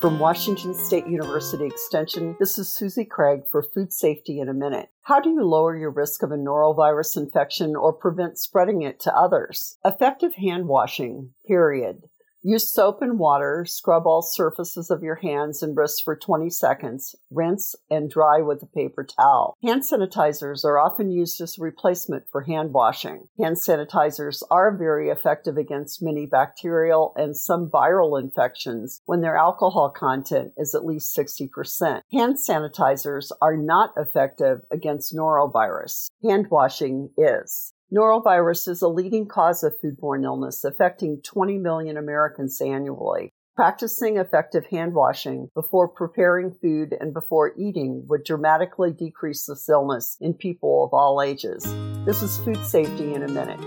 From Washington State University Extension, this is Susie Craig for Food Safety in a Minute. How do you lower your risk of a norovirus infection or prevent spreading it to others? Effective hand washing, period. Use soap and water, scrub all surfaces of your hands and wrists for 20 seconds, rinse and dry with a paper towel. Hand sanitizers are often used as a replacement for hand washing. Hand sanitizers are very effective against many bacterial and some viral infections when their alcohol content is at least 60%. Hand sanitizers are not effective against norovirus. Hand washing is. Norovirus is a leading cause of foodborne illness, affecting 20 million Americans annually. Practicing effective hand washing before preparing food and before eating would dramatically decrease this illness in people of all ages. This is food safety in a minute.